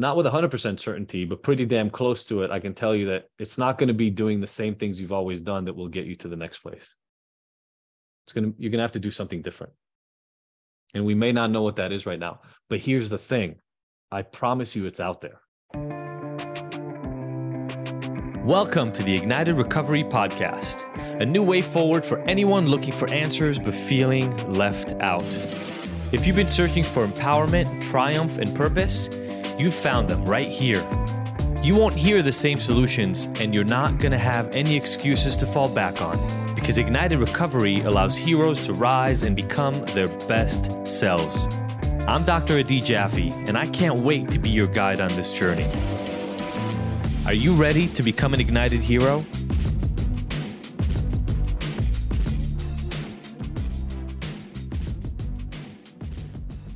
not with 100% certainty, but pretty damn close to it, I can tell you that it's not going to be doing the same things you've always done that will get you to the next place. It's going to, you're going to have to do something different. And we may not know what that is right now. But here's the thing I promise you it's out there. Welcome to the IGNTD Recovery Podcast, a new way forward for anyone looking for answers but feeling left out. If you've been searching for empowerment, triumph, and purpose, you've found them right here. You won't hear the same solutions, and you're not going to have any excuses to fall back on because IGNTD Recovery allows heroes to rise and become their best selves. I'm Dr. Adi Jaffe, and I can't wait to be your guide on this journey. Are you ready to become an ignited hero?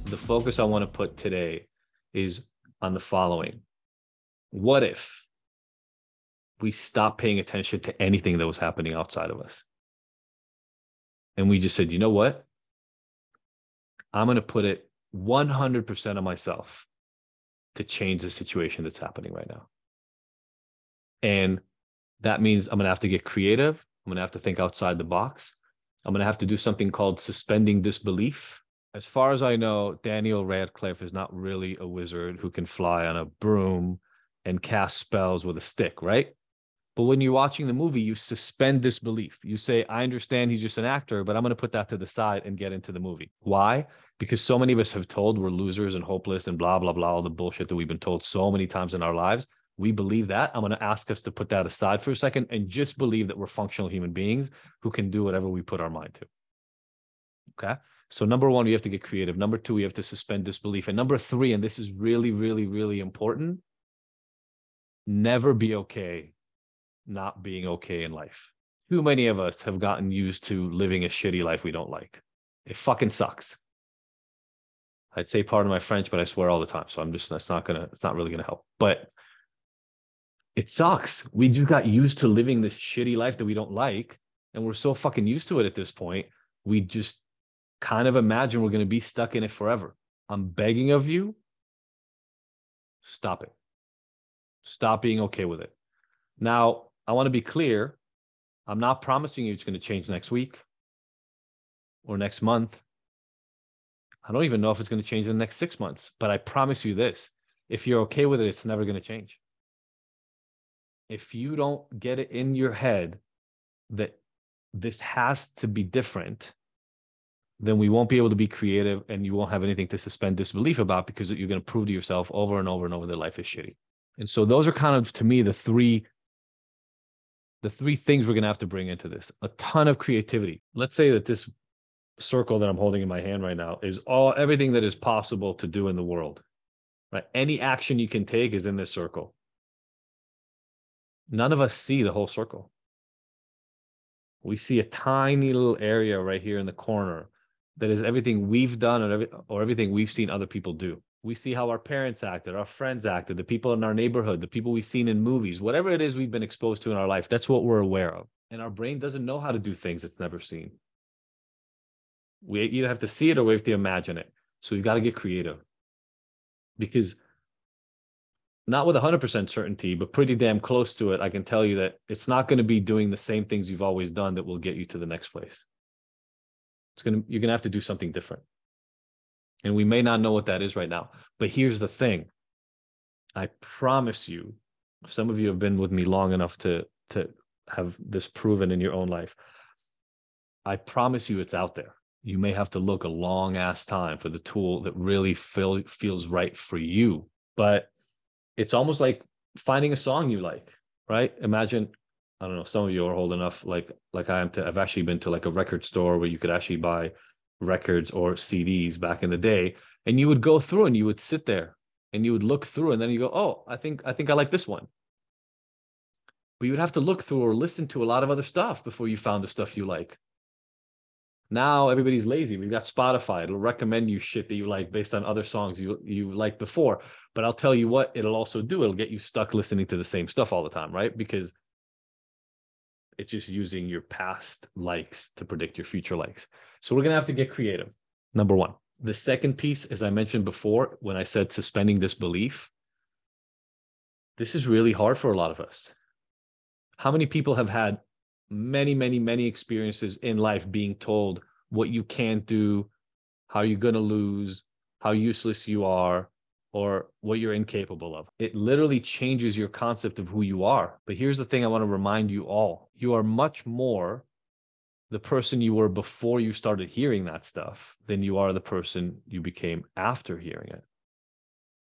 The focus I want to put today is on the following What if we stopped paying attention to anything that was happening outside of us? And we just said, you know what? I'm going to put it 100% of myself to change the situation that's happening right now. And that means I'm going to have to get creative. I'm going to have to think outside the box. I'm going to have to do something called suspending disbelief. As far as I know, Daniel Radcliffe is not really a wizard who can fly on a broom and cast spells with a stick, right? But when you're watching the movie, you suspend disbelief. You say, I understand he's just an actor, but I'm going to put that to the side and get into the movie. Why? Because so many of us have told we're losers and hopeless and blah, blah, blah, all the bullshit that we've been told so many times in our lives. We believe that. I'm going to ask us to put that aside for a second and just believe that we're functional human beings who can do whatever we put our mind to. Okay. So, number one, we have to get creative. Number two, we have to suspend disbelief. And number three, and this is really, really, really important never be okay not being okay in life. Too many of us have gotten used to living a shitty life we don't like. It fucking sucks. I'd say part of my French, but I swear all the time. So I'm just, that's not gonna, it's not really gonna help. But it sucks. We just got used to living this shitty life that we don't like. And we're so fucking used to it at this point. We just kind of imagine we're gonna be stuck in it forever. I'm begging of you, stop it. Stop being okay with it. Now, I want to be clear. I'm not promising you it's going to change next week or next month. I don't even know if it's going to change in the next six months, but I promise you this if you're okay with it, it's never going to change. If you don't get it in your head that this has to be different, then we won't be able to be creative and you won't have anything to suspend disbelief about because you're going to prove to yourself over and over and over that life is shitty. And so those are kind of to me the three the three things we're going to have to bring into this. A ton of creativity. Let's say that this circle that i'm holding in my hand right now is all everything that is possible to do in the world right? Any action you can take is in this circle. None of us see the whole circle. We see a tiny little area right here in the corner that is everything we've done or, every, or everything we've seen other people do we see how our parents acted, our friends acted, the people in our neighborhood, the people we've seen in movies, whatever it is we've been exposed to in our life, that's what we're aware of. And our brain doesn't know how to do things it's never seen. We either have to see it or we have to imagine it. So we've got to get creative because not with 100% certainty, but pretty damn close to it, I can tell you that it's not going to be doing the same things you've always done that will get you to the next place. It's going to, you're to have to do something different. And we may not know what that is right now. But here's the thing I promise you, some of you have been with me long enough to, to have this proven in your own life. I promise you it's out there. You may have to look a long ass time for the tool that really feel, feels right for you. But it's almost like finding a song you like, right? Imagine, I don't know, some of you are old enough, like like I am to I've actually been to like a record store where you could actually buy records or CDs back in the day, and you would go through and you would sit there and you would look through, and then you go, "Oh, I think I think I like this one." But you would have to look through or listen to a lot of other stuff before you found the stuff you like. Now everybody's lazy. We've got Spotify. It'll recommend you shit that you like based on other songs you you liked before. But I'll tell you what it'll also do. It'll get you stuck listening to the same stuff all the time, right? Because it's just using your past likes to predict your future likes. So we're going to have to get creative. Number one. The second piece, as I mentioned before, when I said suspending this belief, this is really hard for a lot of us. How many people have had many, many, many experiences in life being told what you can't do, how you're going to lose, how useless you are, or what you're incapable of. It literally changes your concept of who you are. But here's the thing I want to remind you all you are much more the person you were before you started hearing that stuff than you are the person you became after hearing it.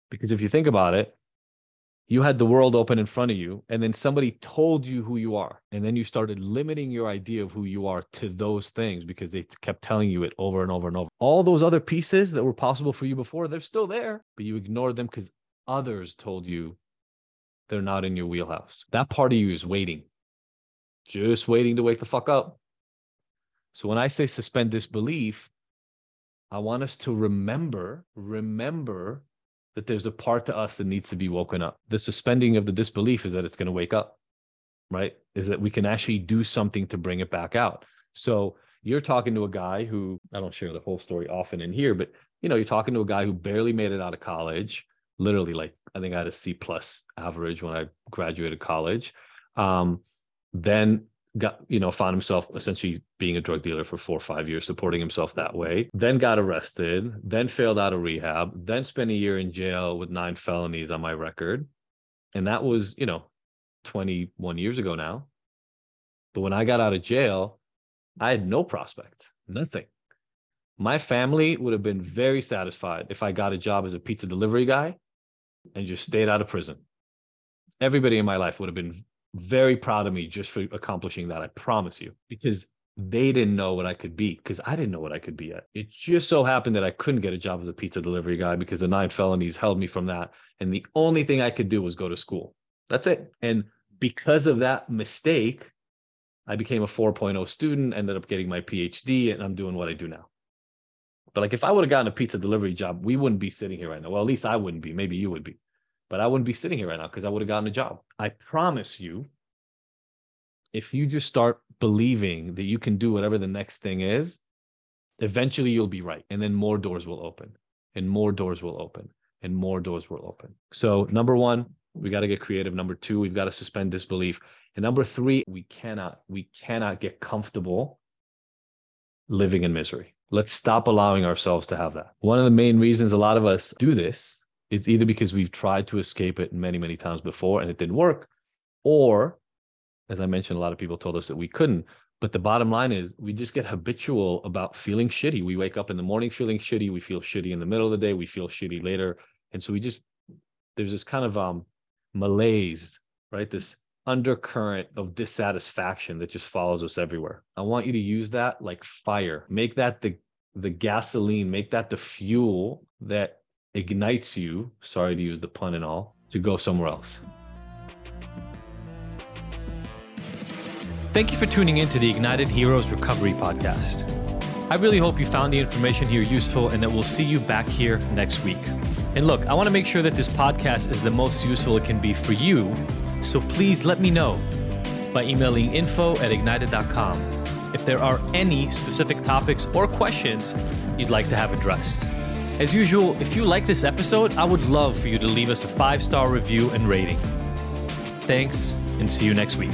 Because if you think about it, you had the world open in front of you and then somebody told you who you are and then you started limiting your idea of who you are to those things because they kept telling you it over and over and over. All those other pieces that were possible for you before they're still there but you ignored them because others told you they're not in your wheelhouse. That part of you is waiting just waiting to wake the fuck up. So when i say suspend disbelief i want us to remember remember that there's a part to us that needs to be woken up. The suspending of the disbelief is that it's going to wake up, right? Is that we can actually do something to bring it back out. So you're talking to a guy who I don't share the whole story often in here, but you know, you're talking to a guy who barely made it out of college, literally like I think I had a C plus average when I graduated college. Um, then got you know found himself essentially being a drug dealer for four or five years supporting himself that way then got arrested then failed out of rehab then spent a year in jail with nine felonies on my record. And that was you know 21 years ago now. But when i got out of jail i had no prospect nothing. My family would have been very satisfied if i got a job as a pizza delivery guy and just stayed out of prison. Everybody in my life would have been very proud of me just for accomplishing that. I promise you, because they didn't know what I could be because I didn't know what I could be yet. It just so happened that I couldn't get a job as a pizza delivery guy because the nine felonies held me from that. And the only thing I could do was go to school. That's it. And because of that mistake, I became a 4.0 student, ended up getting my PhD, and I'm doing what I do now. But like if I would have gotten a pizza delivery job, we wouldn't be sitting here right now. Well, at least I wouldn't be. Maybe you would be but I wouldn't be sitting here right now because I would have gotten a job. I promise you, if you just start believing that you can do whatever the next thing is, eventually you'll be right. And then more doors will open, and more doors will open, and more doors will open. So, number one, we got to get creative. Number two, we've got to suspend disbelief. And number three, we cannot, we cannot get comfortable living in misery. Let's stop allowing ourselves to have that. One of the main reasons a lot of us do this it's either because we've tried to escape it many, many times before and it didn't work, or as I mentioned, a lot of people told us that we couldn't. But the bottom line is we just get habitual about feeling shitty. We wake up in the morning feeling shitty. We feel shitty in the middle of the day. We feel shitty later. And so we just, there's this kind of um, malaise, right? This undercurrent of dissatisfaction that just follows us everywhere. I want you to use that like fire. Make that the the gasoline, make that the fuel that ignites you, sorry to use the pun and all, to go somewhere else. Thank you for tuning in to the Ignited Heroes Recovery Podcast. I really hope you found the information here useful and that we'll see you back here next week. And look, I want to make sure that this podcast is the most useful it can be for you, so please let me know by emailing info at igntd.com if there are any specific topics or questions you'd like to have addressed. As usual, if you like this episode, I would love for you to leave us a five star review and rating. Thanks, and see you next week.